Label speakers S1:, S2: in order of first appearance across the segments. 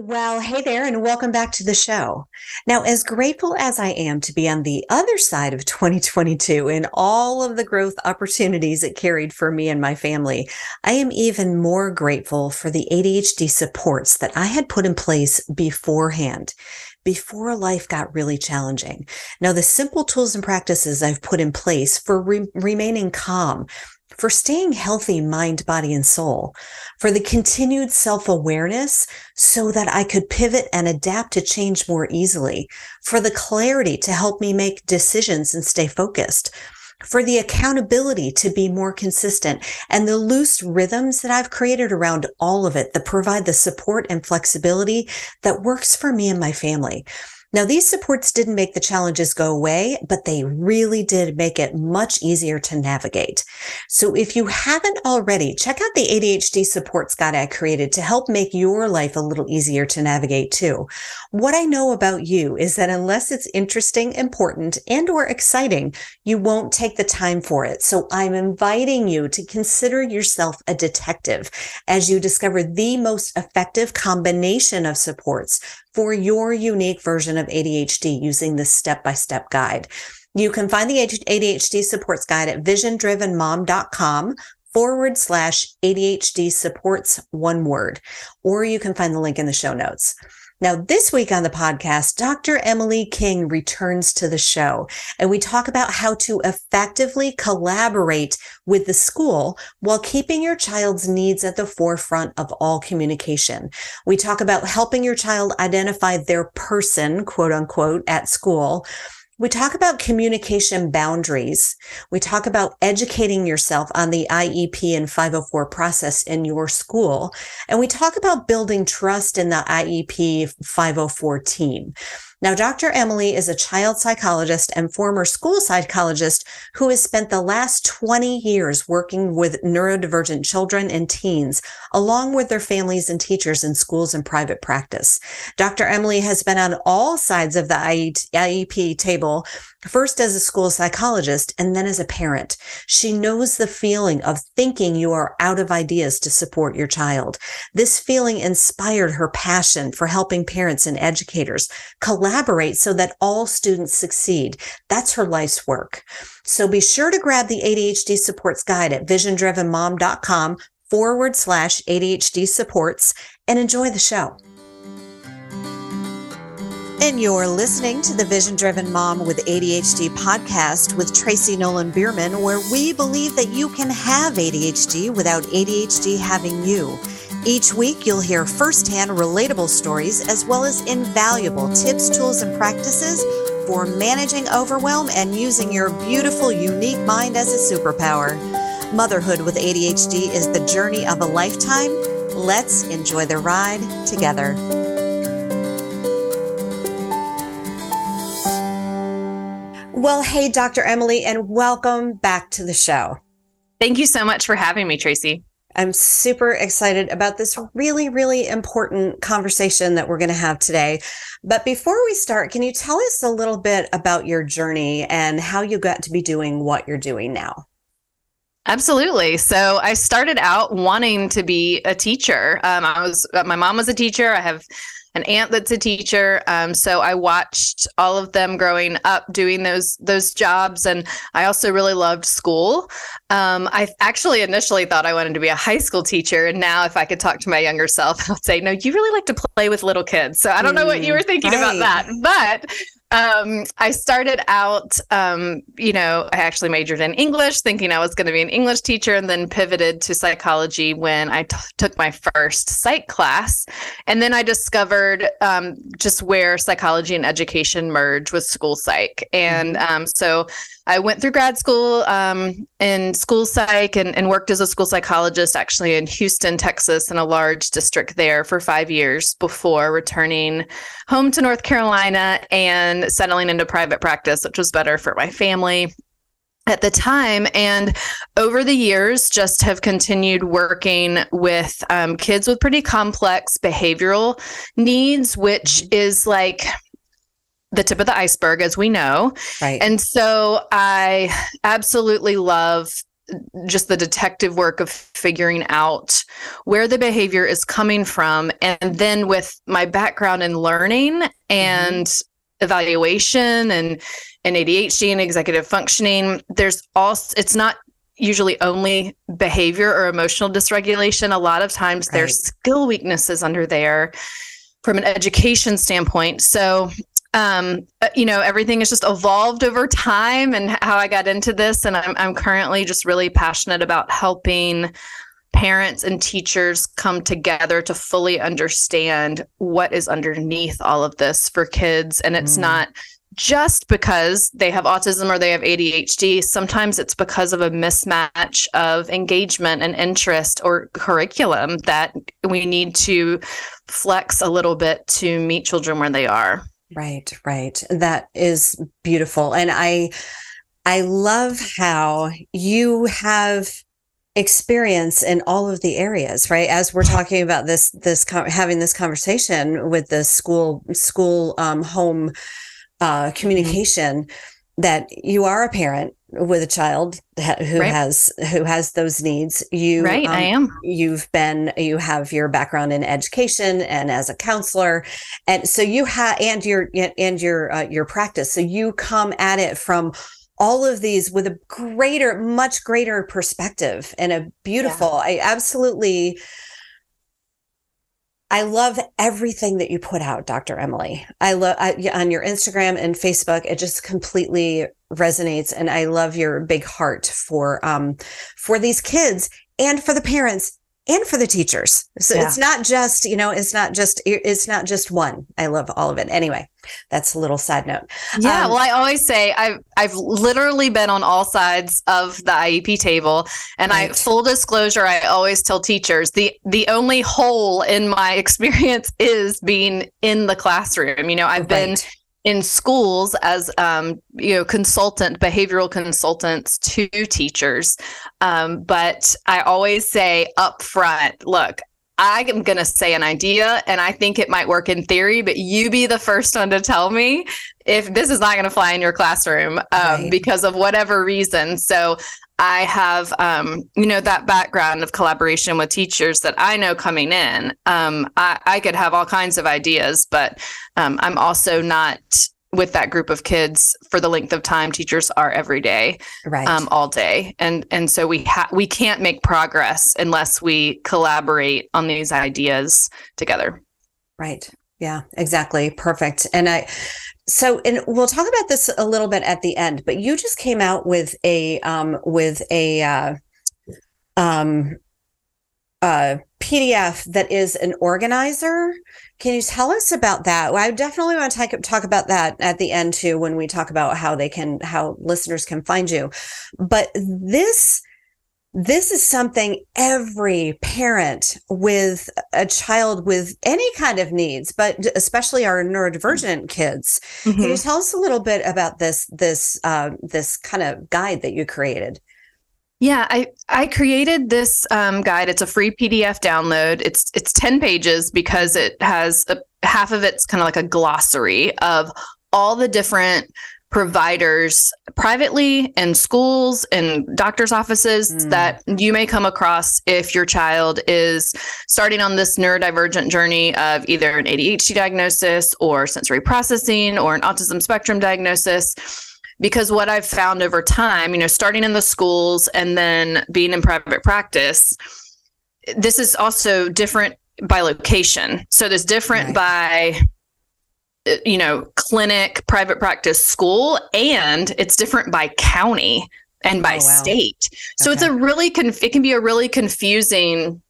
S1: Well, hey there, and welcome back to the show. Now, as grateful as I am to be on the other side of 2022 and all of the growth opportunities it carried for me and my family, I am even more grateful for the ADHD supports that I had put in place beforehand before life got really challenging. Now, the simple tools and practices I've put in place for re- remaining calm, for staying healthy, mind, body, and soul, for the continued self awareness so that I could pivot and adapt to change more easily, for the clarity to help me make decisions and stay focused, for the accountability to be more consistent and the loose rhythms that I've created around all of it that provide the support and flexibility that works for me and my family. Now, these supports didn't make the challenges go away, but they really did make it much easier to navigate. So if you haven't already, check out the ADHD supports guide I created to help make your life a little easier to navigate too. What I know about you is that unless it's interesting, important, and or exciting, you won't take the time for it. So I'm inviting you to consider yourself a detective as you discover the most effective combination of supports for your unique version of ADHD using this step by step guide. You can find the ADHD supports guide at visiondrivenmom.com forward slash ADHD supports one word, or you can find the link in the show notes. Now, this week on the podcast, Dr. Emily King returns to the show and we talk about how to effectively collaborate with the school while keeping your child's needs at the forefront of all communication. We talk about helping your child identify their person, quote unquote, at school we talk about communication boundaries. We talk about educating yourself on the IEP and 504 process in your school. And we talk about building trust in the IEP 504 team. Now, Dr. Emily is a child psychologist and former school psychologist who has spent the last 20 years working with neurodivergent children and teens, along with their families and teachers in schools and private practice. Dr. Emily has been on all sides of the IEP table first as a school psychologist and then as a parent. She knows the feeling of thinking you are out of ideas to support your child. This feeling inspired her passion for helping parents and educators collaborate so that all students succeed. That's her life's work. So be sure to grab the ADHD supports guide at visiondrivenmom.com forward slash ADHD supports and enjoy the show. And you're listening to the Vision Driven Mom with ADHD podcast with Tracy Nolan Bierman, where we believe that you can have ADHD without ADHD having you. Each week, you'll hear firsthand relatable stories as well as invaluable tips, tools, and practices for managing overwhelm and using your beautiful, unique mind as a superpower. Motherhood with ADHD is the journey of a lifetime. Let's enjoy the ride together. Well, hey, Dr. Emily, and welcome back to the show.
S2: Thank you so much for having me, Tracy.
S1: I'm super excited about this really, really important conversation that we're going to have today. But before we start, can you tell us a little bit about your journey and how you got to be doing what you're doing now?
S2: Absolutely. So I started out wanting to be a teacher. Um, I was my mom was a teacher. I have an aunt that's a teacher. Um, so I watched all of them growing up doing those those jobs, and I also really loved school. Um, I actually initially thought I wanted to be a high school teacher, and now if I could talk to my younger self, I'd say, "No, you really like to play with little kids." So I don't know what you were thinking right. about that, but um, I started out, um, you know, I actually majored in English, thinking I was going to be an English teacher, and then pivoted to psychology when I t- took my first psych class. And then I discovered um, just where psychology and education merge with school psych. And mm-hmm. um, so I went through grad school um, in school psych and, and, worked as a school psychologist actually in Houston, Texas, in a large district there for five years before returning home to North Carolina and settling into private practice, which was better for my family at the time. And over the years just have continued working with um, kids with pretty complex behavioral needs which is like the tip of the iceberg, as we know. Right. And so I absolutely love just the detective work of figuring out where the behavior is coming from. And then with my background in learning and mm-hmm. evaluation and, and ADHD and executive functioning, there's also, it's not usually only behavior or emotional dysregulation. A lot of times right. there's skill weaknesses under there from an education standpoint. So um, you know, everything has just evolved over time and how I got into this. And I'm, I'm currently just really passionate about helping parents and teachers come together to fully understand what is underneath all of this for kids. And it's mm. not just because they have autism or they have ADHD. Sometimes it's because of a mismatch of engagement and interest or curriculum that we need to flex a little bit to meet children where they are.
S1: Right, right. That is beautiful. And I I love how you have experience in all of the areas, right? As we're talking about this this having this conversation with the school school um, home uh, mm-hmm. communication mm-hmm. that you are a parent with a child who right. has who has those needs you
S2: right um, i am
S1: you've been you have your background in education and as a counselor and so you have and your and your uh, your practice so you come at it from all of these with a greater much greater perspective and a beautiful yeah. i absolutely I love everything that you put out, Dr. Emily. I love on your Instagram and Facebook. It just completely resonates, and I love your big heart for um for these kids and for the parents and for the teachers. So yeah. it's not just, you know, it's not just, it's not just one. I love all of it. Anyway, that's a little side note.
S2: Yeah. Um, well, I always say I've, I've literally been on all sides of the IEP table and right. I, full disclosure, I always tell teachers the, the only hole in my experience is being in the classroom. You know, I've right. been in schools as um, you know consultant behavioral consultants to teachers um, but i always say up front look i'm going to say an idea and i think it might work in theory but you be the first one to tell me if this is not going to fly in your classroom um, right. because of whatever reason so I have, um, you know, that background of collaboration with teachers that I know coming in. Um, I, I, could have all kinds of ideas, but um, I'm also not with that group of kids for the length of time teachers are every day,
S1: right,
S2: um, all day, and and so we ha- we can't make progress unless we collaborate on these ideas together.
S1: Right. Yeah. Exactly. Perfect. And I so and we'll talk about this a little bit at the end but you just came out with a um with a uh um uh pdf that is an organizer. Can you tell us about that? Well, i definitely want to talk, talk about that at the end too when we talk about how they can how listeners can find you. But this this is something every parent with a child with any kind of needs but especially our neurodivergent kids mm-hmm. can you mm-hmm. tell us a little bit about this this uh, this kind of guide that you created
S2: yeah i i created this um, guide it's a free pdf download it's it's 10 pages because it has a, half of it's kind of like a glossary of all the different providers privately in schools and doctors' offices mm. that you may come across if your child is starting on this neurodivergent journey of either an ADHD diagnosis or sensory processing or an autism spectrum diagnosis. Because what I've found over time, you know, starting in the schools and then being in private practice, this is also different by location. So there's different right. by you know, clinic, private practice, school, and it's different by county and by oh, wow. state. So okay. it's a really conf- it can be a really confusing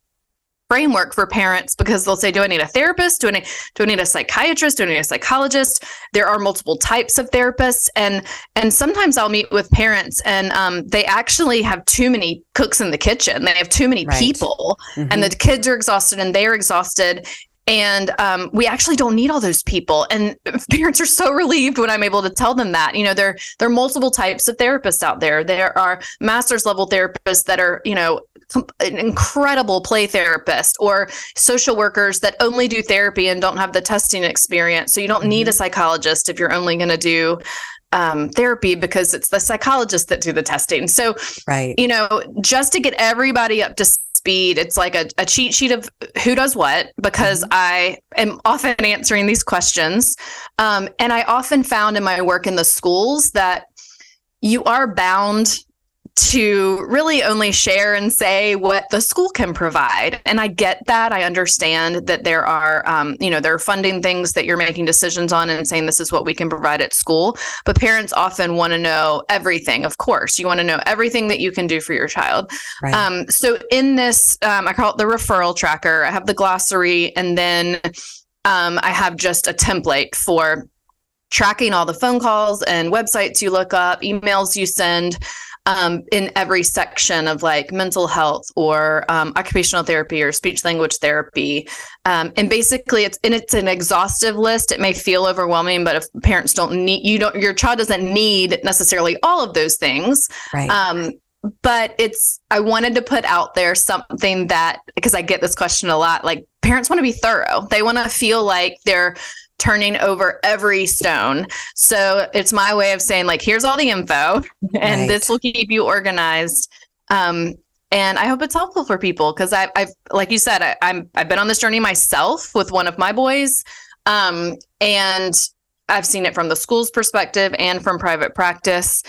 S2: framework for parents because they'll say, "Do I need a therapist? Do I need do I need a psychiatrist? Do I need a psychologist?" There are multiple types of therapists, and and sometimes I'll meet with parents, and um, they actually have too many cooks in the kitchen. They have too many right. people, mm-hmm. and the kids are exhausted, and they're exhausted, and um, we actually don't need all those people. And parents are so relieved when i'm able to tell them that. You know there there are multiple types of therapists out there. There are master's level therapists that are you know an incredible play therapist or social workers that only do therapy and don't have the testing experience. So you don't mm-hmm. need a psychologist if you're only going to do um, therapy because it's the psychologists that do the testing. So,
S1: right.
S2: you know, just to get everybody up to speed, it's like a, a cheat sheet of who does what because mm-hmm. I am often answering these questions. Um, and I often found in my work in the schools that you are bound to really only share and say what the school can provide. And I get that. I understand that there are, um, you know, there are funding things that you're making decisions on and saying this is what we can provide at school. But parents often want to know everything. Of course, you want to know everything that you can do for your child. Right. Um, so in this, um, I call it the referral tracker. I have the glossary, and then um, I have just a template for tracking all the phone calls and websites you look up, emails you send um, in every section of like mental health or um, occupational therapy or speech language therapy. Um, and basically, it's and it's an exhaustive list. It may feel overwhelming, but if parents don't need you don't your child doesn't need necessarily all of those things.
S1: Right. Um,
S2: but it's I wanted to put out there something that because I get this question a lot. Like parents want to be thorough. They want to feel like they're turning over every stone. So it's my way of saying, like, here's all the info, and right. this will keep you organized. Um, and I hope it's helpful for people because I've, I've, like you said, I, I'm I've been on this journey myself with one of my boys, um, and I've seen it from the school's perspective and from private practice.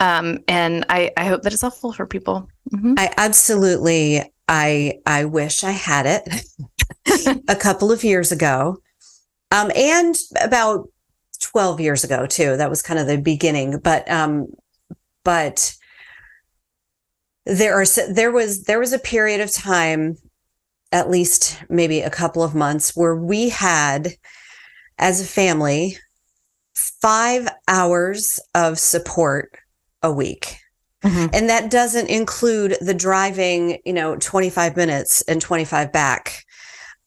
S2: Um, and I, I hope that it's helpful for people.
S1: Mm-hmm. I absolutely, I, I wish I had it a couple of years ago. Um, and about 12 years ago too. That was kind of the beginning, but um, but there are there was there was a period of time, at least maybe a couple of months, where we had, as a family, five hours of support a week. Mm-hmm. And that doesn't include the driving, you know, 25 minutes and 25 back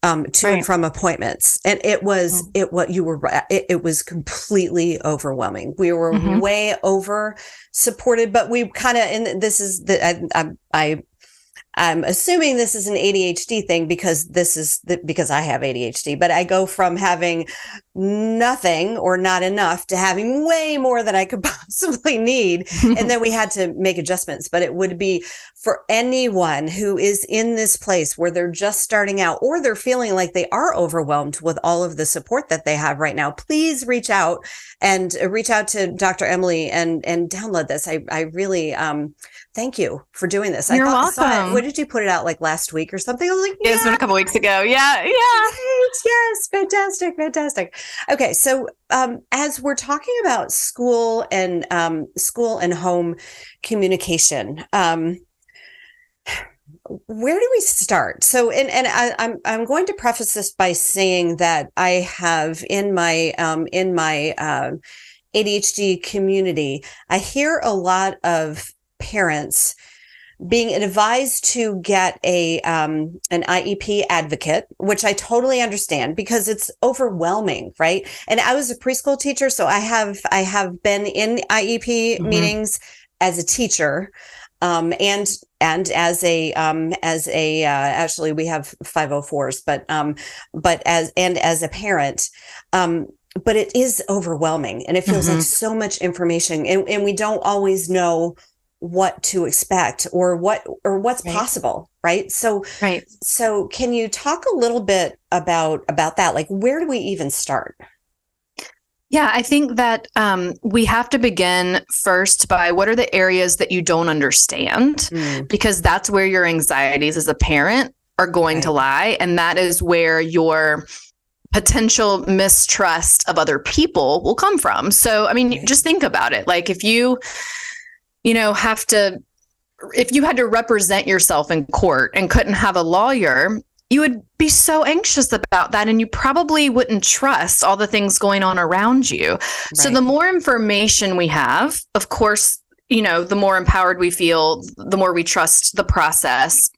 S1: um, to right. and from appointments. And it was, mm-hmm. it what you were, it, it, was completely overwhelming. We were mm-hmm. way over supported, but we kind of, and this is the, I, I, I I'm assuming this is an ADHD thing because this is the, because I have ADHD, but I go from having nothing or not enough to having way more than I could possibly need. and then we had to make adjustments, but it would be for anyone who is in this place where they're just starting out or they're feeling like they are overwhelmed with all of the support that they have right now. Please reach out and reach out to Dr. Emily and, and download this. I, I really, um, thank you for doing this.
S2: You're I thought, welcome.
S1: Did you put it out like last week or something? I was like,
S2: yeah. it's been a couple weeks ago. Yeah, yeah.
S1: Right. Yes, fantastic, fantastic. Okay, so um, as we're talking about school and um, school and home communication, um, where do we start? So, and and I, am I'm, I'm going to preface this by saying that I have in my um, in my uh, ADHD community, I hear a lot of parents being advised to get a um, an IEP advocate, which I totally understand because it's overwhelming, right? And I was a preschool teacher, so I have I have been in IEP mm-hmm. meetings as a teacher, um, and and as a um, as a uh, actually we have 504s, but um, but as and as a parent, um, but it is overwhelming and it feels mm-hmm. like so much information and, and we don't always know what to expect or what or what's right. possible right so
S2: right
S1: so can you talk a little bit about about that like where do we even start
S2: yeah, I think that um, we have to begin first by what are the areas that you don't understand, mm. because that's where your anxieties as a parent are going right. to lie. And that is where your potential mistrust of other people will come from. So, I mean, right. just think about it. Like, if you you know, have to, if you had to represent yourself in court and couldn't have a lawyer, you would be so anxious about that and you probably wouldn't trust all the things going on around you. Right. So the more information we have, of course, you know, the more empowered we feel, the more we trust the process.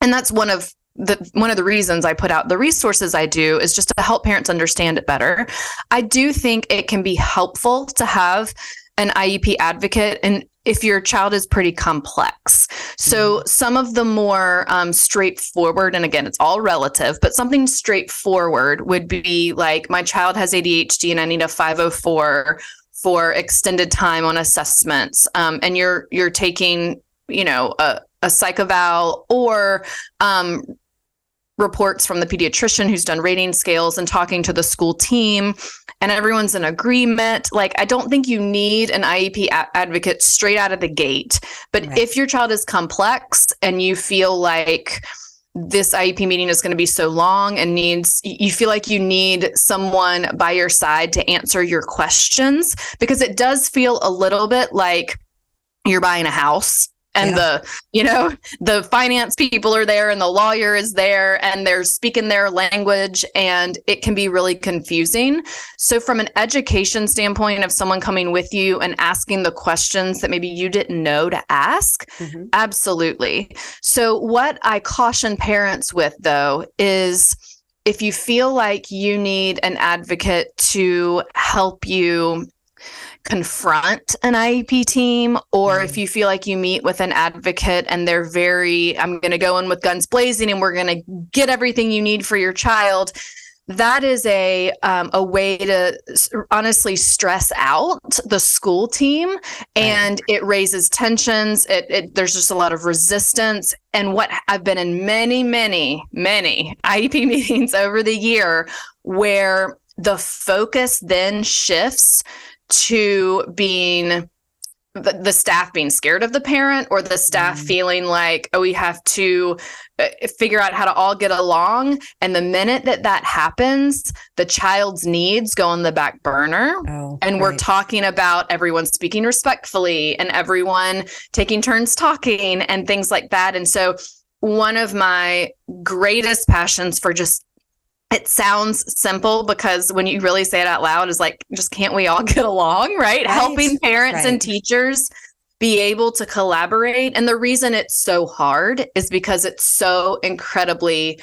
S2: And that's one of the one of the reasons I put out the resources I do is just to help parents understand it better. I do think it can be helpful to have an IEP advocate and if your child is pretty complex. So, mm-hmm. some of the more um, straightforward, and again, it's all relative, but something straightforward would be like, my child has ADHD and I need a 504 for extended time on assessments um, and you're you're taking you know a, a psych eval or um, reports from the pediatrician who's done rating scales and talking to the school team and everyone's in agreement like i don't think you need an iep a- advocate straight out of the gate but right. if your child is complex and you feel like this IEP meeting is going to be so long and needs you feel like you need someone by your side to answer your questions because it does feel a little bit like you're buying a house and yeah. the you know the finance people are there and the lawyer is there and they're speaking their language and it can be really confusing so from an education standpoint of someone coming with you and asking the questions that maybe you didn't know to ask mm-hmm. absolutely so what i caution parents with though is if you feel like you need an advocate to help you confront an IEP team, or mm. if you feel like you meet with an advocate and they're very, I'm going to go in with guns blazing and we're going to get everything you need for your child. That is a um, a way to honestly stress out the school team, and right. it raises tensions. It, it there's just a lot of resistance. And what I've been in many, many, many IEP meetings over the year where the focus then shifts to being the, the, staff being scared of the parent or the staff mm. feeling like oh we have to uh, figure out how to all get along and the minute that that happens the child's needs go on the back burner oh, and right. we're talking about everyone speaking respectfully and everyone taking turns talking and things like that and so one of my greatest passions for just it sounds simple because when you really say it out loud is like just can't we all get along right, right. helping parents right. and teachers be able to collaborate and the reason it's so hard is because it's so incredibly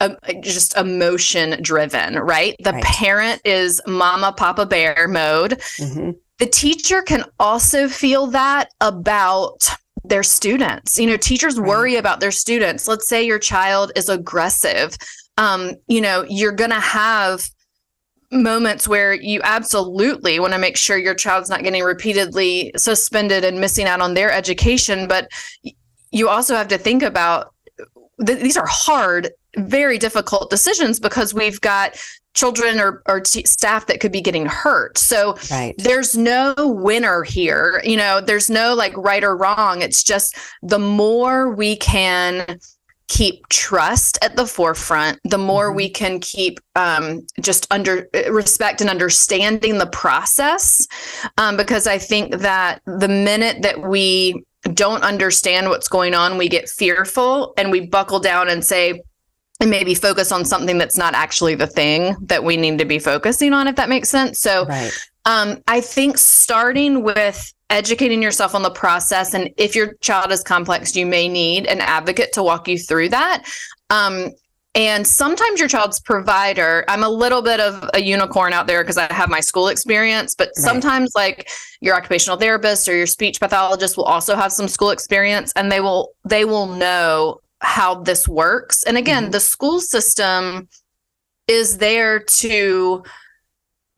S2: uh, just emotion driven right the right. parent is mama papa bear mode mm-hmm. the teacher can also feel that about their students you know teachers worry about their students let's say your child is aggressive um, you know, you're going to have moments where you absolutely want to make sure your child's not getting repeatedly suspended and missing out on their education. But you also have to think about th- these are hard, very difficult decisions because we've got children or, or t- staff that could be getting hurt. So right. there's no winner here. You know, there's no like right or wrong. It's just the more we can keep trust at the forefront, the more mm-hmm. we can keep um, just under respect and understanding the process. Um, because I think that the minute that we don't understand what's going on, we get fearful and we buckle down and say, and maybe focus on something that's not actually the thing that we need to be focusing on, if that makes sense. So, right. um, I think starting with educating yourself on the process. And if your child is complex, you may need an advocate to walk you through that. Um, and sometimes your child's provider, I'm a little bit of a unicorn out there because I have my school experience, but right. sometimes like your occupational therapist or your speech pathologist will also have some school experience and they will they will know how this works. And again, mm-hmm. the school system is there to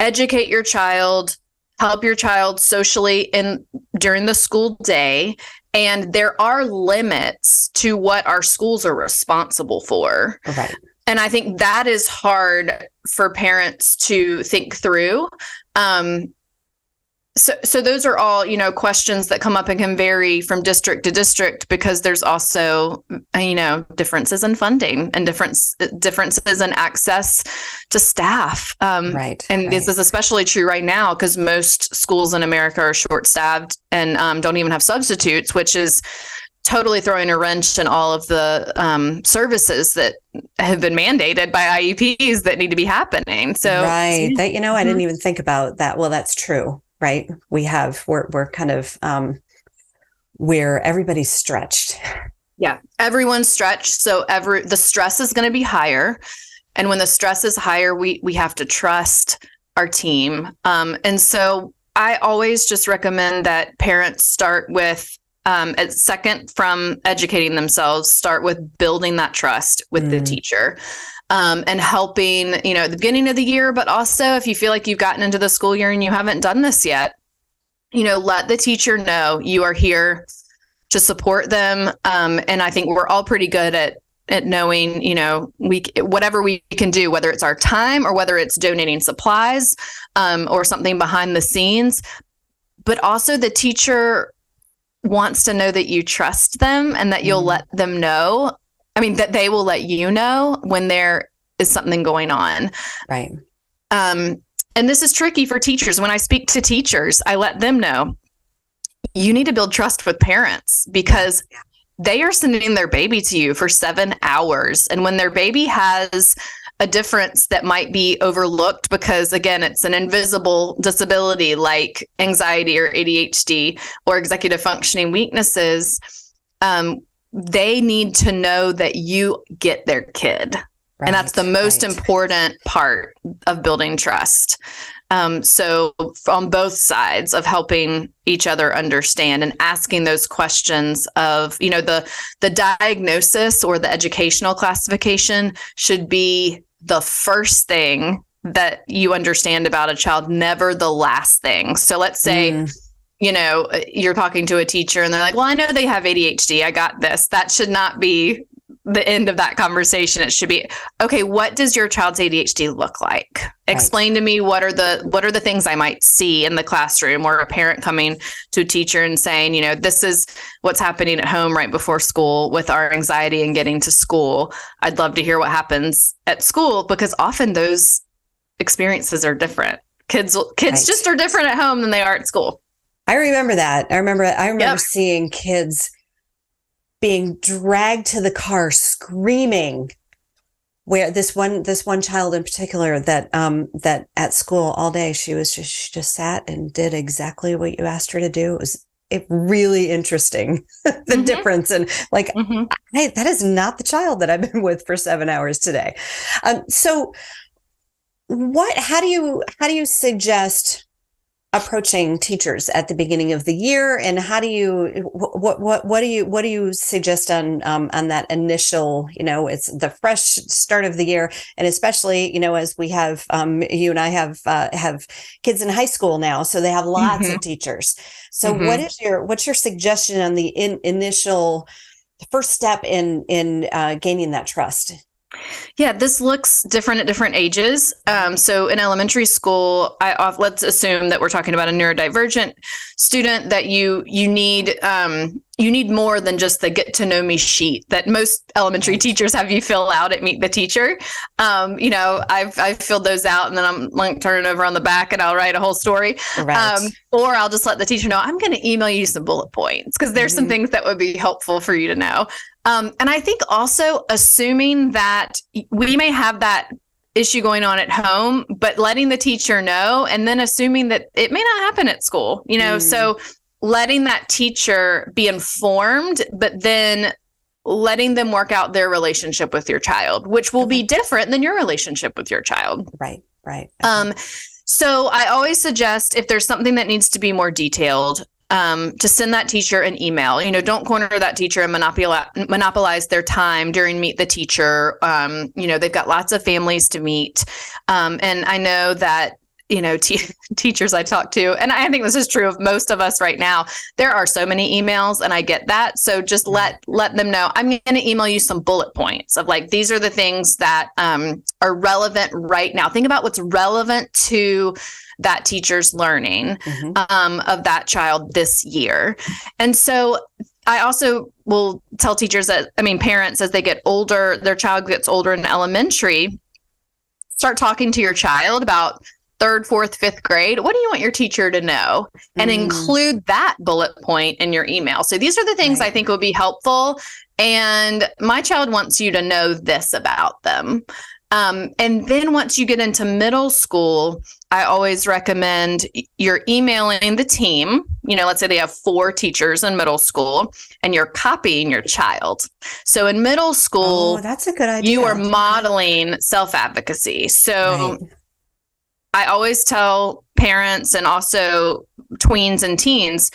S2: educate your child help your child socially in during the school day. And there are limits to what our schools are responsible for. Okay. and i think that is hard for parents to think through. Um, so so those are all you know questions that come up and can vary from district to district because there's also you know differences in funding and difference differences in access to staff um, right and right. this is especially true right now because most schools in america are short staffed and um, don't even have substitutes which is totally throwing a wrench in all of the um, services that have been mandated by IEPs that need to be happening. So,
S1: right. That, you know, I didn't mm-hmm. even think about that. Well, that's true right? We have we're we're kind of um, where everybody's stretched.
S2: Yeah, everyone's stretched, so every the stress is going to be higher, and when the stress is higher, we we have to trust our team. Um, and so I always just recommend that parents start with um, second from educating themselves, start with building that trust with mm. the teacher um, and helping, you know, at the beginning of the year, but also if you feel like you've gotten into the school year and you haven't done this yet, you know, let the teacher know you are here to support them. Um, and I think we're all pretty good at at knowing, you know, we whatever we can do, whether it's our time or whether it's donating supplies um, or something behind the scenes. But also, the teacher wants to know that you trust them and that you'll mm. let them know. I mean, that they will let you know when there is something going on.
S1: Right.
S2: Um, and this is tricky for teachers. When I speak to teachers, I let them know you need to build trust with parents because they are sending their baby to you for seven hours. And when their baby has a difference that might be overlooked because, again, it's an invisible disability like anxiety or ADHD or executive functioning weaknesses, um, they need to know that you get their kid. Right, and that's the most right. important part of building trust. Um, so, on both sides of helping each other understand and asking those questions of, you know, the the diagnosis or the educational classification should be the first thing that you understand about a child, never the last thing. So, let's say. Mm you know, uh, you're talking to a teacher and they're like, well, I know they have ADHD. I got this. That should not be the end of that conversation it should be okay what does your child's adhd look like right. explain to me what are the what are the things i might see in the classroom or a parent coming to a teacher and saying you know this is what's happening at home right before school with our anxiety and getting to school i'd love to hear what happens at school because often those experiences are different kids kids right. just are different at home than they are at school
S1: i remember that i remember i remember yep. seeing kids being dragged to the car screaming where this one this one child in particular that um that at school all day she was just she just sat and did exactly what you asked her to do it was it really interesting the mm-hmm. difference and like mm-hmm. hey that is not the child that i've been with for seven hours today um so what how do you how do you suggest approaching teachers at the beginning of the year and how do you what what what do you what do you suggest on um, on that initial you know it's the fresh start of the year and especially you know as we have um, you and I have uh, have kids in high school now so they have lots mm-hmm. of teachers so mm-hmm. what is your what's your suggestion on the in, initial first step in in uh, gaining that trust
S2: yeah, this looks different at different ages. Um, so in elementary school, I off, let's assume that we're talking about a neurodivergent student that you you need um, you need more than just the get to know me sheet that most elementary teachers have you fill out at meet the teacher. Um, you know, I've I've filled those out and then I'm like turning over on the back and I'll write a whole story. Right. Um, or I'll just let the teacher know I'm going to email you some bullet points because there's mm-hmm. some things that would be helpful for you to know. Um, and I think also assuming that we may have that issue going on at home, but letting the teacher know and then assuming that it may not happen at school, you know, mm. so letting that teacher be informed, but then letting them work out their relationship with your child, which will be different than your relationship with your child.
S1: Right, right.
S2: Okay. Um, so I always suggest if there's something that needs to be more detailed, um, to send that teacher an email. You know, don't corner that teacher and monopolize, monopolize their time during Meet the Teacher. Um, you know, they've got lots of families to meet. Um, and I know that you know teachers i talk to and i think this is true of most of us right now there are so many emails and i get that so just let let them know i'm going to email you some bullet points of like these are the things that um, are relevant right now think about what's relevant to that teacher's learning mm-hmm. um, of that child this year. And so I also will tell teachers that, I mean, parents as they get older, their child gets older in elementary, start talking to your child about third, fourth, fifth grade. What do you want your teacher to know? And mm. include that bullet point in your email. So these are the things right. I think will be helpful. And my child wants you to know this about them. Um, and then once you get into middle school, I always recommend you're emailing the team. You know, let's say they have four teachers in middle school and you're copying your child. So in middle school,
S1: oh, that's a good idea.
S2: You are modeling self advocacy. So right. I always tell parents and also tweens and teens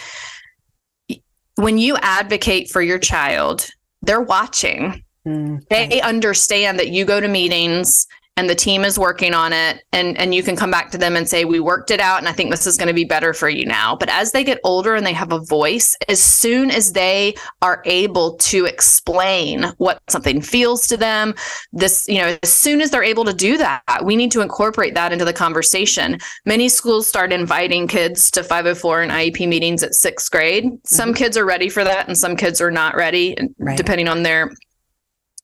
S2: when you advocate for your child, they're watching. Mm, they understand that you go to meetings and the team is working on it and and you can come back to them and say we worked it out and I think this is going to be better for you now. But as they get older and they have a voice, as soon as they are able to explain what something feels to them, this, you know, as soon as they're able to do that, we need to incorporate that into the conversation. Many schools start inviting kids to 504 and IEP meetings at 6th grade. Some mm-hmm. kids are ready for that and some kids are not ready right. depending on their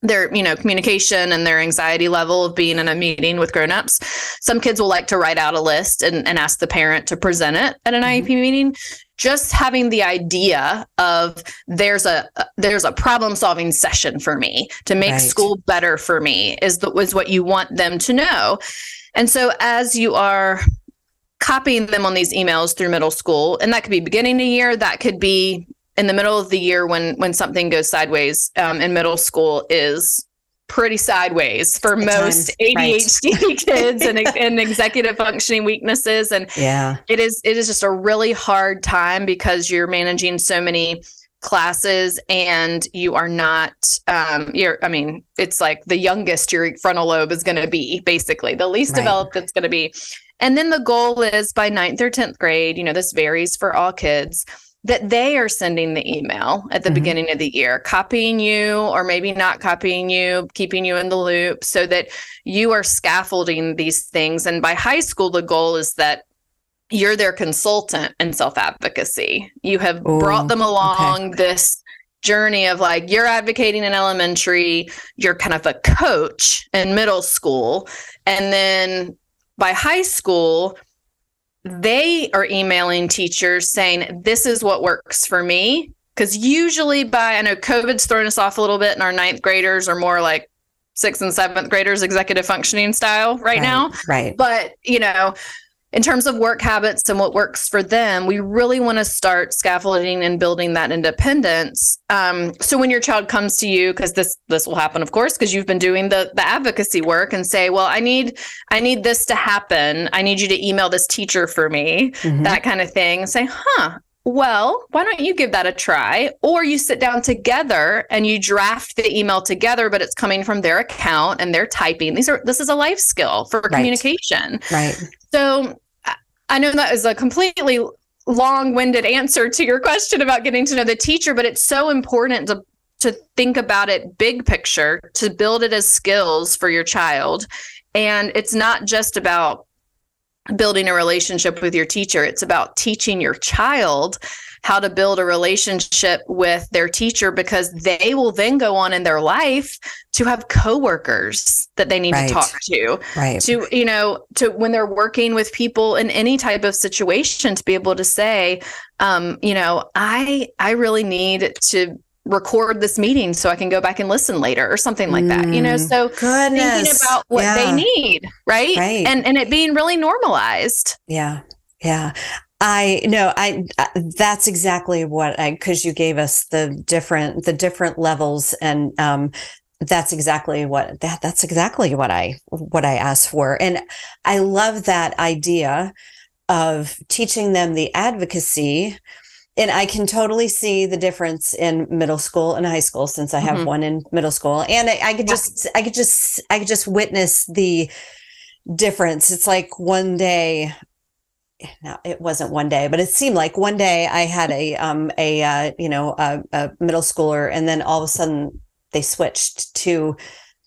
S2: their you know communication and their anxiety level of being in a meeting with grown-ups some kids will like to write out a list and, and ask the parent to present it at an mm-hmm. iep meeting just having the idea of there's a there's a problem solving session for me to make right. school better for me is the, is what you want them to know and so as you are copying them on these emails through middle school and that could be beginning of year that could be in the middle of the year when when something goes sideways um, in middle school is pretty sideways for most ADHD right. kids and, and executive functioning weaknesses. And
S1: yeah,
S2: it is it is just a really hard time because you're managing so many classes and you are not um you're i mean it's like the youngest your frontal lobe is going to be basically the least right. developed it's going to be and then the goal is by ninth or 10th grade you know this varies for all kids that they are sending the email at the mm-hmm. beginning of the year, copying you or maybe not copying you, keeping you in the loop so that you are scaffolding these things. And by high school, the goal is that you're their consultant in self advocacy. You have Ooh, brought them along okay. this journey of like you're advocating in elementary, you're kind of a coach in middle school. And then by high school, they are emailing teachers saying, This is what works for me. Because usually, by I know COVID's thrown us off a little bit, and our ninth graders are more like sixth and seventh graders executive functioning style right, right now.
S1: Right.
S2: But, you know, in terms of work habits and what works for them, we really want to start scaffolding and building that independence. Um, so when your child comes to you, because this this will happen, of course, because you've been doing the the advocacy work, and say, "Well, I need I need this to happen. I need you to email this teacher for me," mm-hmm. that kind of thing. Say, "Huh." Well, why don't you give that a try? Or you sit down together and you draft the email together, but it's coming from their account and they're typing. These are this is a life skill for right. communication.
S1: Right.
S2: So I know that is a completely long-winded answer to your question about getting to know the teacher, but it's so important to to think about it big picture, to build it as skills for your child. And it's not just about building a relationship with your teacher, it's about teaching your child how to build a relationship with their teacher because they will then go on in their life to have coworkers that they need right. to talk to
S1: right
S2: to you know to when they're working with people in any type of situation to be able to say um, you know i i really need to record this meeting so I can go back and listen later or something like that. You know, mm, so
S1: Goodness.
S2: thinking about what yeah. they need, right? right? And and it being really normalized.
S1: Yeah. Yeah. I no, I uh, that's exactly what I because you gave us the different the different levels and um that's exactly what that that's exactly what I what I asked for. And I love that idea of teaching them the advocacy. And I can totally see the difference in middle school and high school since I have mm-hmm. one in middle school. And I, I could just I could just I could just witness the difference. It's like one day now it wasn't one day, but it seemed like one day I had a um a uh, you know a, a middle schooler, and then all of a sudden they switched to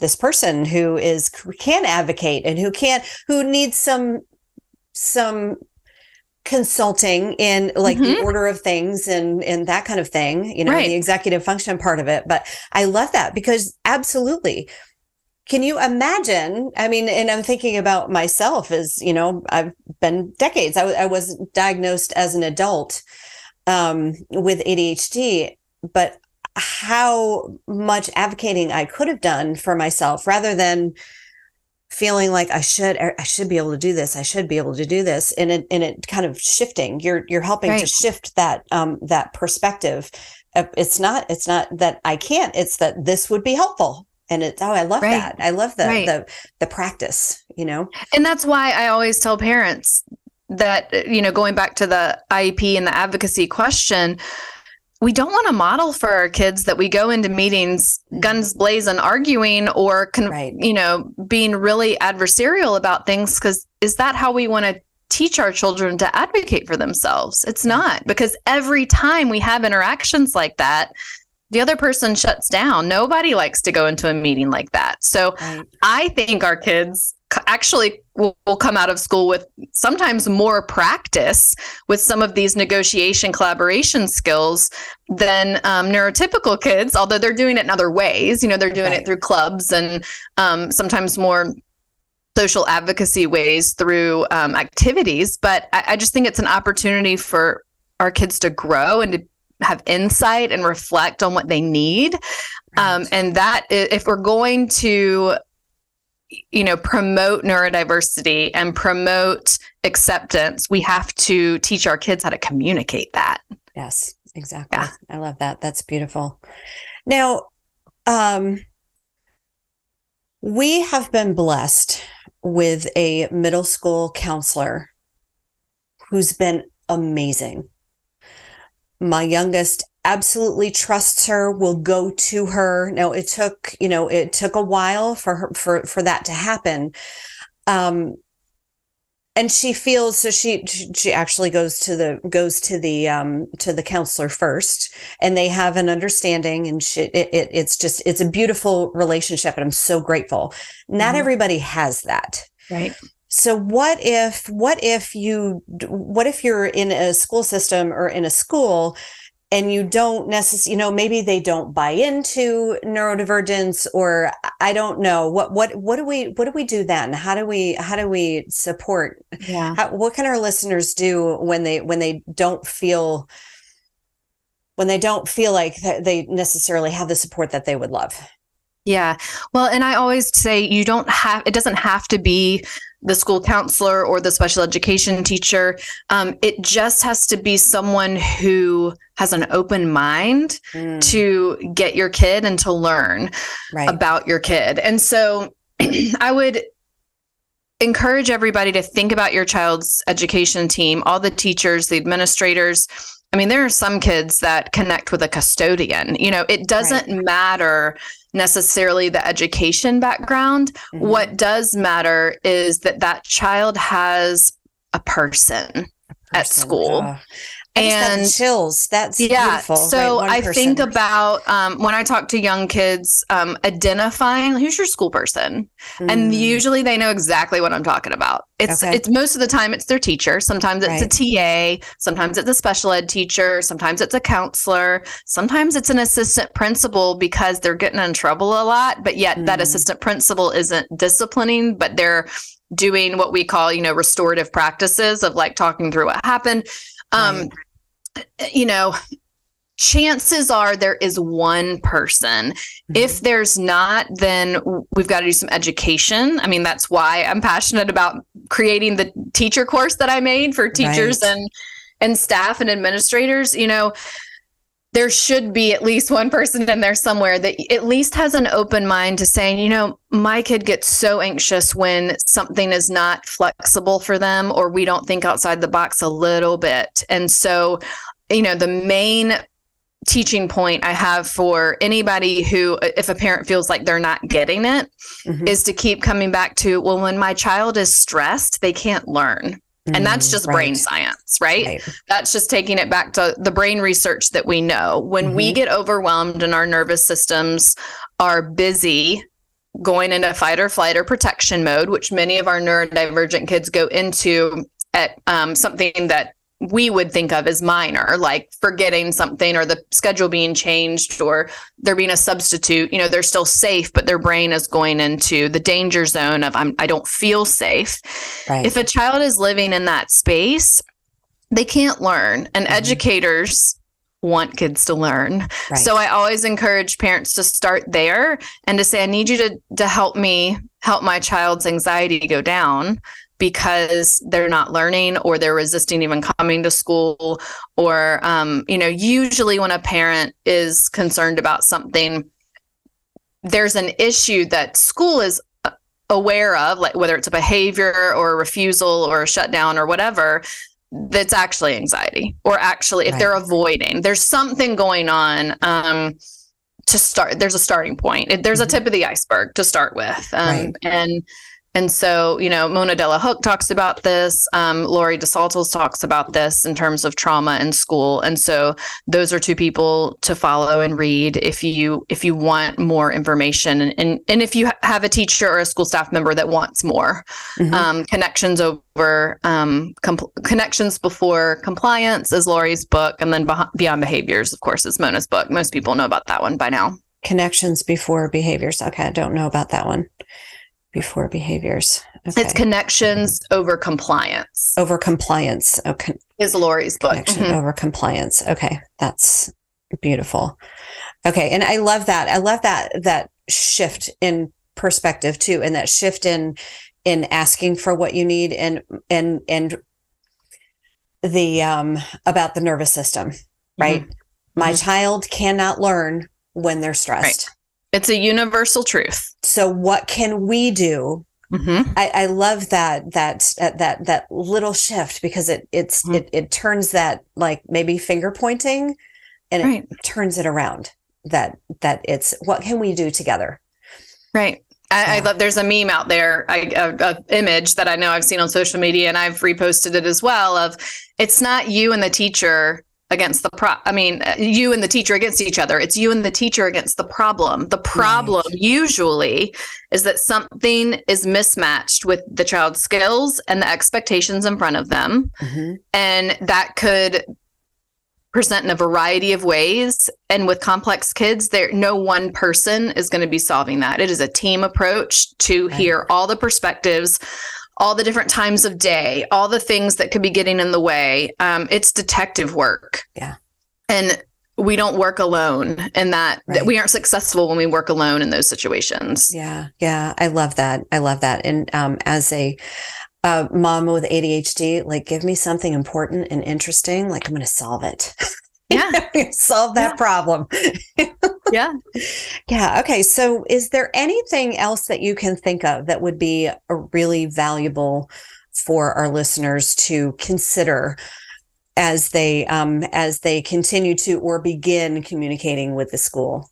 S1: this person who is can advocate and who can who needs some some consulting in like mm-hmm. the order of things and and that kind of thing you know right. the executive function part of it but i love that because absolutely can you imagine? I mean, and I'm thinking about myself as, you know, I've been decades, I, I was diagnosed as an adult um, with ADHD, but how much advocating I could have done for myself rather than feeling like I should I should be able to do this I should be able to do this and it and it kind of shifting you're you're helping right. to shift that um that perspective uh, it's not it's not that I can't it's that this would be helpful and it's oh i love right. that i love the right. the the practice you know
S2: and that's why i always tell parents that you know going back to the iep and the advocacy question we don't want to model for our kids that we go into meetings guns blazing arguing or con- right. you know being really adversarial about things because is that how we want to teach our children to advocate for themselves it's not because every time we have interactions like that the other person shuts down nobody likes to go into a meeting like that so right. i think our kids actually will, will, come out of school with sometimes more practice with some of these negotiation collaboration skills than um, neurotypical kids although they're doing it in other ways you know they're doing right. it through clubs and um, sometimes more social advocacy ways through um, activities but I, I just think it's an opportunity for our kids to grow and to have insight and reflect on what they need. Right. um, and that if we're going to you know promote neurodiversity and promote acceptance we have to teach our kids how to communicate that.
S1: Yes exactly. Yeah. i love that. That's beautiful. Now um we have been blessed with a middle school counselor who's been amazing my youngest absolutely trusts her will go to her. Now it took you know it took a while for her for for that to happen. Um and she feels so she she actually goes to the goes to the um to the counselor first and they have an understanding and she, it, it it's just it's a beautiful relationship and i'm so grateful. Not mm-hmm. everybody has that.
S2: Right
S1: so what if what if you what if you're in a school system or in a school and you don't necessarily, you know, maybe they don't buy into neurodivergence or I don't know what, what, what do we, what do we do then? How do we, how do we support?
S2: Yeah.
S1: How, what can our listeners do when they, when they don't feel, when they don't feel like they necessarily have the support that they would love?
S2: Yeah. Well, and I always say you don't have, it doesn't have to be the school counselor or the special education teacher. Um, it just has to be someone who has an open mind mm. to get your kid and to learn right. about your kid. And so I would encourage everybody to think about your child's education team, all the teachers, the administrators. I mean, there are some kids that connect with a custodian. You know, it doesn't right. matter necessarily the education background. Mm-hmm. What does matter is that that child has a person, a person. at school.
S1: And chills. That's yeah. Beautiful.
S2: So right, I think about um, when I talk to young kids, um, identifying who's your school person, mm. and usually they know exactly what I'm talking about. It's okay. it's most of the time it's their teacher. Sometimes it's right. a TA. Sometimes it's a special ed teacher. Sometimes it's a counselor. Sometimes it's an assistant principal because they're getting in trouble a lot. But yet mm. that assistant principal isn't disciplining, but they're doing what we call you know restorative practices of like talking through what happened um, right you know, chances are there is one person. Mm-hmm. If there's not, then we've got to do some education. I mean, that's why I'm passionate about creating the teacher course that I made for teachers right. and and staff and administrators, you know, there should be at least one person in there somewhere that at least has an open mind to saying, you know, my kid gets so anxious when something is not flexible for them or we don't think outside the box a little bit. And so you know, the main teaching point I have for anybody who, if a parent feels like they're not getting it, mm-hmm. is to keep coming back to, well, when my child is stressed, they can't learn. And that's mm, just right. brain science, right? right? That's just taking it back to the brain research that we know. When mm-hmm. we get overwhelmed and our nervous systems are busy going into fight or flight or protection mode, which many of our neurodivergent kids go into at um, something that we would think of as minor, like forgetting something or the schedule being changed or there being a substitute. You know, they're still safe, but their brain is going into the danger zone of I'm I don't feel safe. Right. If a child is living in that space, they can't learn. And mm-hmm. educators want kids to learn. Right. So I always encourage parents to start there and to say, I need you to to help me help my child's anxiety go down because they're not learning or they're resisting even coming to school or um, you know usually when a parent is concerned about something there's an issue that school is uh, aware of like whether it's a behavior or a refusal or a shutdown or whatever that's actually anxiety or actually if
S1: Right.
S2: they're avoiding there's something going on um to start there's a starting point there's a tip of the iceberg to start with um
S1: Right.
S2: and and so you know Mona Delahooke talks about this um Lori Desautels talks about this in terms of trauma in school and so those are two people to follow and read if you if you want more information and and, and if you ha- have a teacher or a school staff member that wants more
S1: Mhm.
S2: um, connections over um, compl- connections before compliance is Lori's book, and then Beh- beyond behaviors, of course, is Mona's book. Most people know about that one by now.
S1: Connections before behaviors. Okay, I don't know about that one. Before behaviors. Okay.
S2: It's connections over compliance
S1: over compliance. Okay.
S2: is Lori's book.
S1: connection
S2: Mhm.
S1: over compliance. Okay, that's beautiful. Okay, and I love that. I love that that shift in perspective too, and that shift in in asking for what you need and and and the um about the nervous system, right? My
S2: Mhm.
S1: child cannot learn when they're stressed.
S2: It's a universal truth.
S1: So what can we do
S2: Mhm.
S1: I, I love that that that that that little shift because it it's
S2: Mhm.
S1: it it turns that like maybe finger pointing and it turns it around that that it's what can we do together
S2: Right. I, I love. There's a meme out there, I, a, a image that I know I've seen on social media, and I've reposted it as well. Of it's not you and the teacher against the pro. I mean, uh, you and the teacher against each other. It's you and the teacher against the problem. The problem usually is that something is mismatched with the child's skills and the expectations in front of them, and that could present in a variety of ways and with complex kids there no one person is going to be solving that it is a team approach to
S1: Right.
S2: hear all the perspectives all the different times of day all the things that could be getting in the way. Um, it's detective work.
S1: Yeah.
S2: and we don't work alone and that,
S1: Right.
S2: that we aren't successful when we work alone in those situations.
S1: Yeah. Yeah. I love that. I love that. And um as a uh, mom with adhd like give me something important and interesting like i'm gonna solve it
S2: yeah
S1: solve that
S2: Yeah.
S1: problem
S2: yeah
S1: Yeah. Okay. So, is there anything else that you can think of that would be a really valuable for our listeners to consider as they um, as they continue to or begin communicating with the school?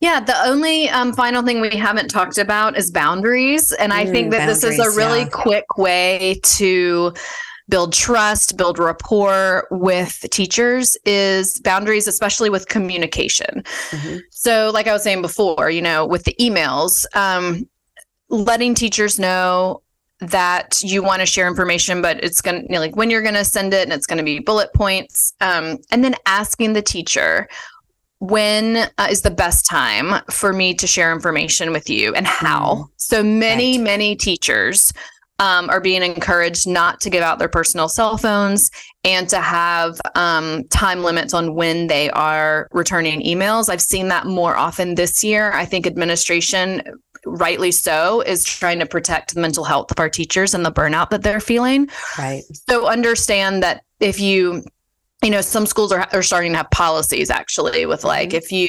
S2: Yeah, the only um, final thing we haven't talked about is boundaries. And I
S1: Mm,
S2: think that this is a really
S1: yeah.
S2: quick way to build trust, build rapport with teachers is boundaries, especially with communication.
S1: Mhm.
S2: So, like I was saying before, you know, with the emails, um, letting teachers know that you want to share information, but it's going to, you know, like when you're going to send it and it's going to be bullet points. Um, and then asking the teacher, when uh, is the best time for me to share information with you and how?
S1: Mm.
S2: So many,
S1: Right.
S2: many teachers um, are being encouraged not to give out their personal cell phones and to have um, time limits on when they are returning emails. I've seen that more often this year. I think administration, rightly so, is trying to protect the mental health of our teachers and the burnout that they're feeling.
S1: Right.
S2: So understand that if you, you know, some schools are, are starting to have policies actually with like
S1: Mhm.
S2: if you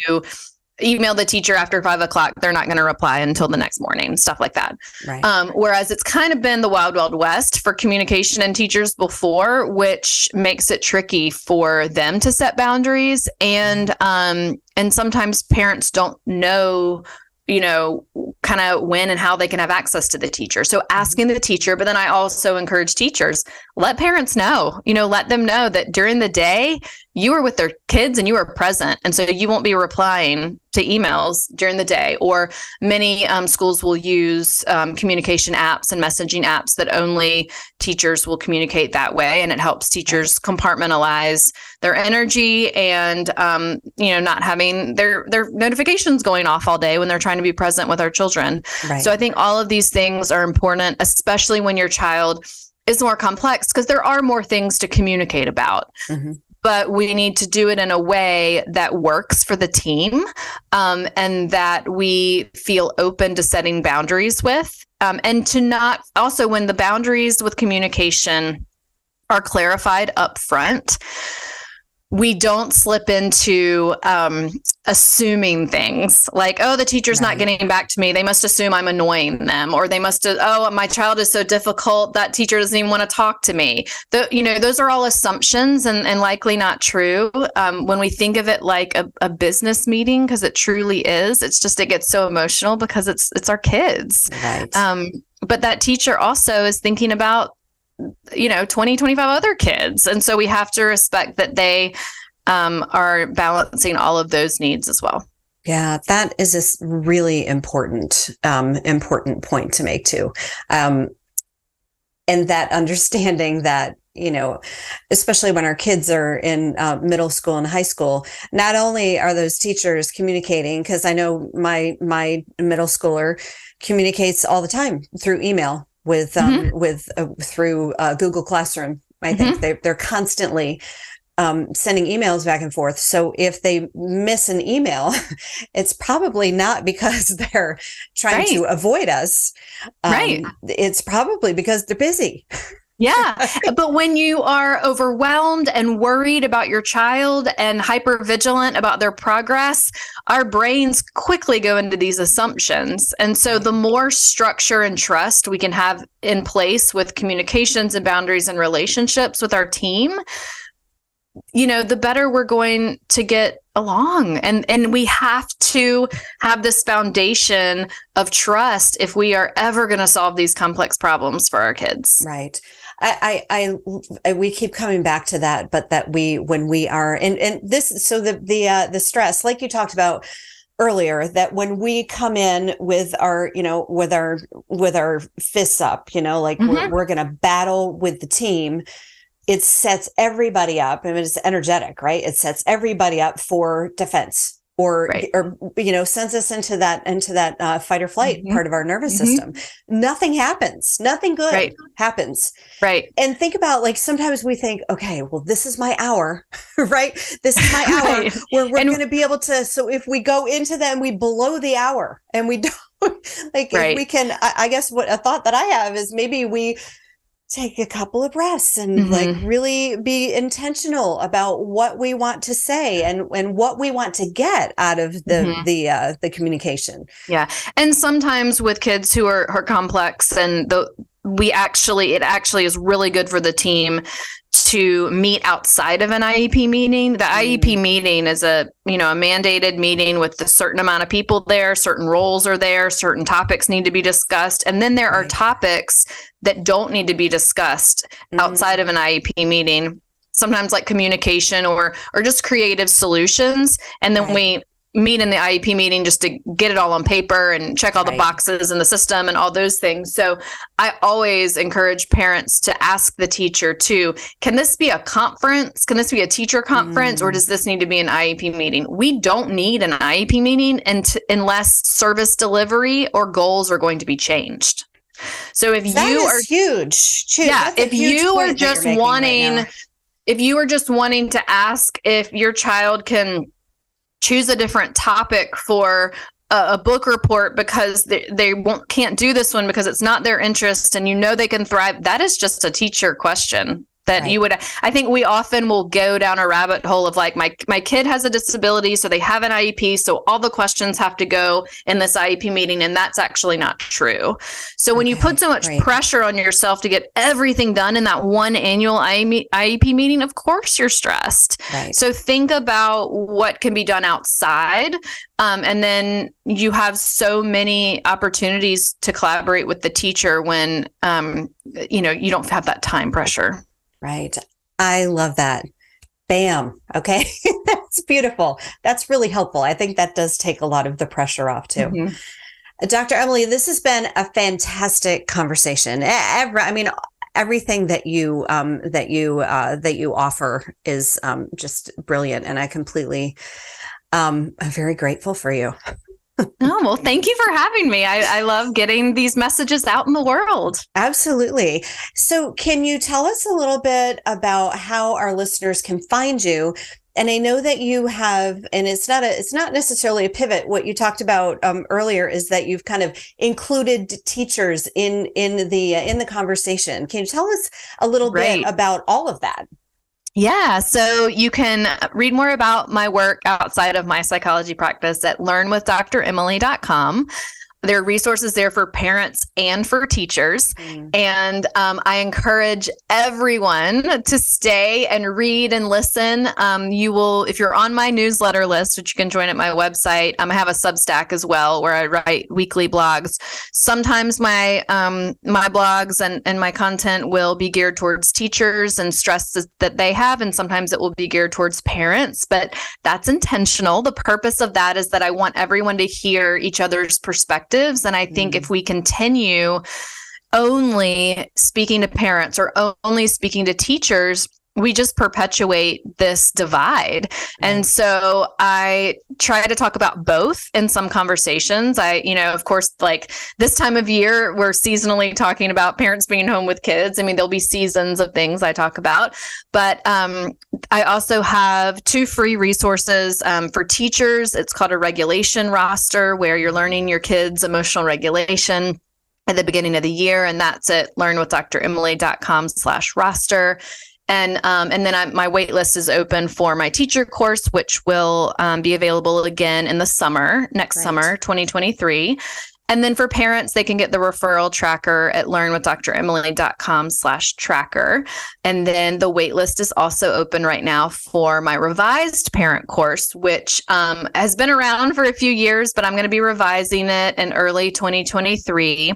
S2: email the teacher after five o'clock, they're not going to reply until the next morning, stuff like that.
S1: Right.
S2: Um, whereas it's kind of been the wild, wild west for communication and teachers before, which makes it tricky for them to set boundaries. And um, and sometimes parents don't know, you know, kind of when and how they can have access to the teacher. So asking the teacher, but then I also encourage teachers, let parents know, you know, let them know that during the day you are with their kids and you are present. And so you won't be replying to emails during the day. Or many um, schools will use um, communication apps and messaging apps that only teachers will communicate that way. And it helps teachers compartmentalize their energy and, um, you know, not having their, their notifications going off all day when they're trying to be present with our children.
S1: right.
S2: So I think all of these things are important, especially when your child is more complex because there are more things to communicate about.
S1: Mhm.
S2: But we need to do it in a way that works for the team um, and that we feel open to setting boundaries with. Um, and to not also, when the boundaries with communication are clarified up front, we don't slip into um, assuming things like, oh, the teacher's right. not getting back to me. They must assume I'm annoying them, or they must, oh, my child is so difficult that teacher doesn't even want to talk to me. The, you know, those are all assumptions and, and likely not true. Um, when we think of it like a, a business meeting, because it truly is, it's just it gets so emotional because it's it's our kids. Right. Um, but that teacher also is thinking about you know 20 25 other kids. And so we have to respect that they um, are balancing all of those needs as well.
S1: Yeah that is a really important um, important point to make too. Um, and that understanding that you know especially when our kids are in uh, middle school and high school not only are those teachers communicating because i know my my middle schooler communicates all the time through email with um, mm-hmm. with uh, through uh, Google Classroom. I think mm-hmm. they they're constantly um, sending emails back and forth. So if they miss an email, it's probably not because they're trying right. to avoid us. Um, right. It's probably because they're busy.
S2: Yeah. but when you are overwhelmed and worried about your child and hyper vigilant about their progress, our brains quickly go into these assumptions. And so the more structure and trust we can have in place with communications and boundaries and relationships with our team, you know, the better we're going to get along and and we have to have this foundation of trust if we are ever going to solve these complex problems for our kids
S1: right I, I, I, we keep coming back to that, but that we, when we are, and, and this, so the, the, uh, the stress, like you talked about earlier, that when we come in with our, you know, with our, with our fists up, you know, like mm-hmm. we're, we're going to battle with the team, it sets everybody up. I mean, it's energetic, right? It sets everybody up for defense or right. or you know sends us into that into that uh, fight or flight mm-hmm. part of our nervous mm-hmm. system nothing happens nothing good right. happens
S2: right
S1: and think about like sometimes we think okay well this is my hour right this is my hour right. where we're going to be able to so if we go into them we blow the hour and we don't like right. if we can I, I guess what a thought that i have is maybe we take a couple of breaths and mm-hmm. like really be intentional about what we want to say and and what we want to get out of the mm-hmm. the uh the communication
S2: yeah and sometimes with kids who are, are complex and the we actually it actually is really good for the team to meet outside of an IEP meeting. The. IEP meeting is a, you know, a mandated meeting with a certain amount of people there, certain roles are there, certain topics need to be discussed. And then there are topics that don't need to be discussed mm. outside of an IEP meeting. Sometimes like communication or or just creative solutions. And then right. we meet in the IEP meeting just to get it all on paper and check all right. the boxes in the system and all those things. So I always encourage parents to ask the teacher too, can this be a conference? Can this be a teacher conference mm. or does this need to be an IEP meeting? We don't need an IEP meeting and unless service delivery or goals are going to be changed. So if
S1: that
S2: you
S1: are huge,
S2: yeah, if you are just wanting right if you are just wanting to ask if your child can choose a different topic for a, a book report because they, they won't can't do this one because it's not their interest and you know they can thrive that is just a teacher question that right. you would i think we often will go down a rabbit hole of like my my kid has a disability so they have an iep so all the questions have to go in this iep meeting and that's actually not true so okay. when you put so much Great. pressure on yourself to get everything done in that one annual iep meeting of course you're stressed right. so think about what can be done outside um, and then you have so many opportunities to collaborate with the teacher when um, you know you don't have that time pressure
S1: Right. I love that. Bam. Okay. That's beautiful. That's really helpful. I think that does take a lot of the pressure off too. Mm-hmm. Dr. Emily, this has been a fantastic conversation. Every, I mean, everything that you um, that you uh, that you offer is um, just brilliant, and I completely, um, I'm very grateful for you
S2: oh, well, thank you for having me. I, I love getting these messages out in the world.
S1: Absolutely. So, can you tell us a little bit about how our listeners can find you? And I know that you have, and it's not a, it's not necessarily a pivot. What you talked about um, earlier is that you've kind of included teachers in in the uh, in the conversation. Can you tell us a little right. bit about all of that?
S2: Yeah, so you can uh, read more about my work outside of my psychology practice at learnwithdremily.com there are resources there for parents and for teachers. Mm. And um, I encourage everyone to stay and read and listen. Um, you will, if you're on my newsletter list, which you can join at my website, um, I have a Substack as well where I write weekly blogs. Sometimes my um, my blogs and, and my content will be geared towards teachers and stresses that they have, and sometimes it will be geared towards parents. But that's intentional. The purpose of that is that I want everyone to hear each other's perspective perspectives. And I think mm if we continue only speaking to parents or only speaking to teachers, we just perpetuate this divide. And so I try to talk about both in some conversations. I, you know, of course, like this time of year, we're seasonally talking about parents being home with kids. I mean, there'll be seasons of things I talk about, but um, I also have two free resources um, for teachers. It's called a regulation roster where you're learning your kids' emotional regulation at the beginning of the year and that's at learnwithdremily.com slash roster and um, and then I, my wait list is open for my teacher course, which will um, be available again in the summer next right. summer, 2023. And then for parents, they can get the referral tracker at learnwithdremily.com slash tracker. And then the waitlist is also open right now for my revised parent course, which um, has been around for a few years, but I'm going to be revising it in early 2023.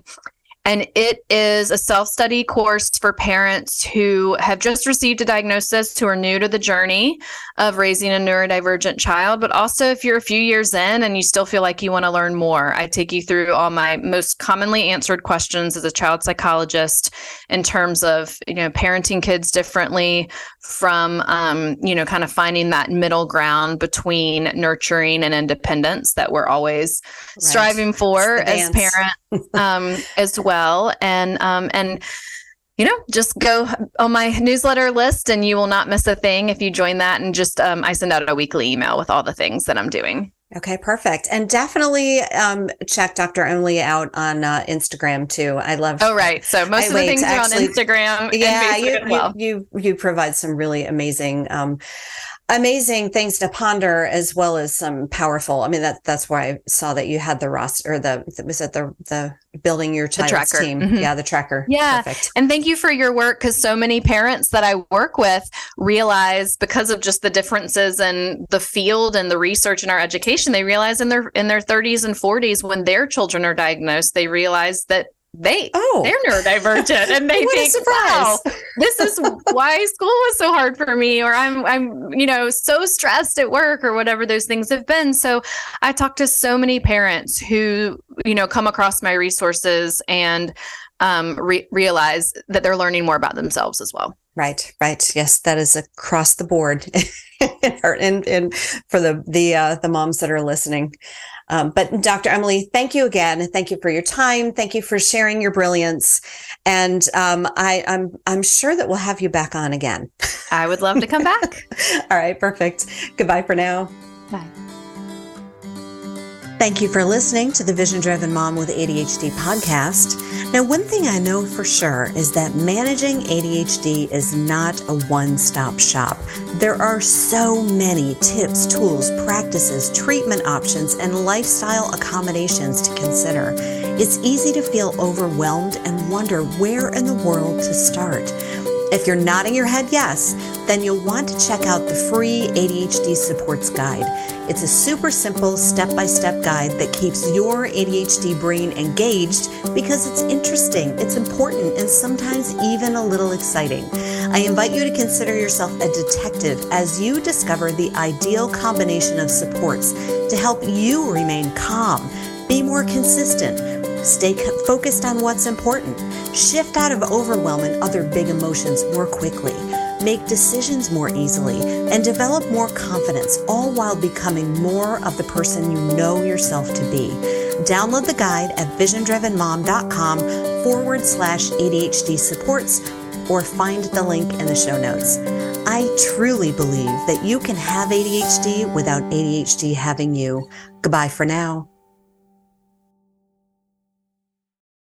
S2: And it is a self study course for parents who have just received a diagnosis, who are new to the journey of raising a neurodivergent child. But also, if you're a few years in and you still feel like you want to learn more, I take you through all my most commonly answered questions as a child psychologist in terms of, you know, parenting kids differently from, um, you know, kind of finding that middle ground between nurturing and independence that we're always right. striving for as parents um, as well well and um, and you know just go on my newsletter list and you will not miss a thing if you join that and just um, i send out a weekly email with all the things that i'm doing
S1: Okay, perfect. And definitely um, check Dr. Emily out on uh, Instagram too. I love.
S2: Oh, right. So most I of the things are on Instagram.
S1: Yeah, you, well. you, you you provide some really amazing um, amazing things to ponder as well as some powerful. I mean that that's why i saw that you had the roster or the was it the the building your tracker. team. Mm-hmm. yeah the tracker.
S2: Yeah. Perfect. and thank you for your work because so many parents that i work with realize because of just the differences in the field and the research in our education they realize in their in their 30s and 40s when their children are diagnosed they realize that they oh. they're neurodivergent and they think wow this is why school was so hard for me or i'm i'm you know so stressed at work or whatever those things have been. So i talk to so many parents who you know come across my resources and um, re- realize that they're learning more about themselves as well.
S1: Right, right. Yes, that is across the board, and, and for the the uh, the moms that are listening. Um, but Dr. Emily, thank you again. Thank you for your time. Thank you for sharing your brilliance. And um, I, I'm I'm sure that we'll have you back on again.
S2: I would love to come back.
S1: All right, perfect. Goodbye for now.
S2: Bye.
S1: Thank you for listening to the Vision Driven Mom with ADHD podcast. Now, one thing I know for sure is that managing ADHD is not a one stop shop. There are so many tips, tools, practices, treatment options, and lifestyle accommodations to consider. It's easy to feel overwhelmed and wonder where in the world to start. If you're nodding your head yes, then you'll want to check out the free ADHD Supports Guide. It's a super simple step by step guide that keeps your ADHD brain engaged because it's interesting, it's important, and sometimes even a little exciting. I invite you to consider yourself a detective as you discover the ideal combination of supports to help you remain calm, be more consistent, stay focused on what's important, shift out of overwhelm and other big emotions more quickly make decisions more easily, and develop more confidence, all while becoming more of the person you know yourself to be. Download the guide at visiondrivenmom.com forward slash ADHD supports or find the link in the show notes. I truly believe that you can have ADHD without ADHD having you. Goodbye for now.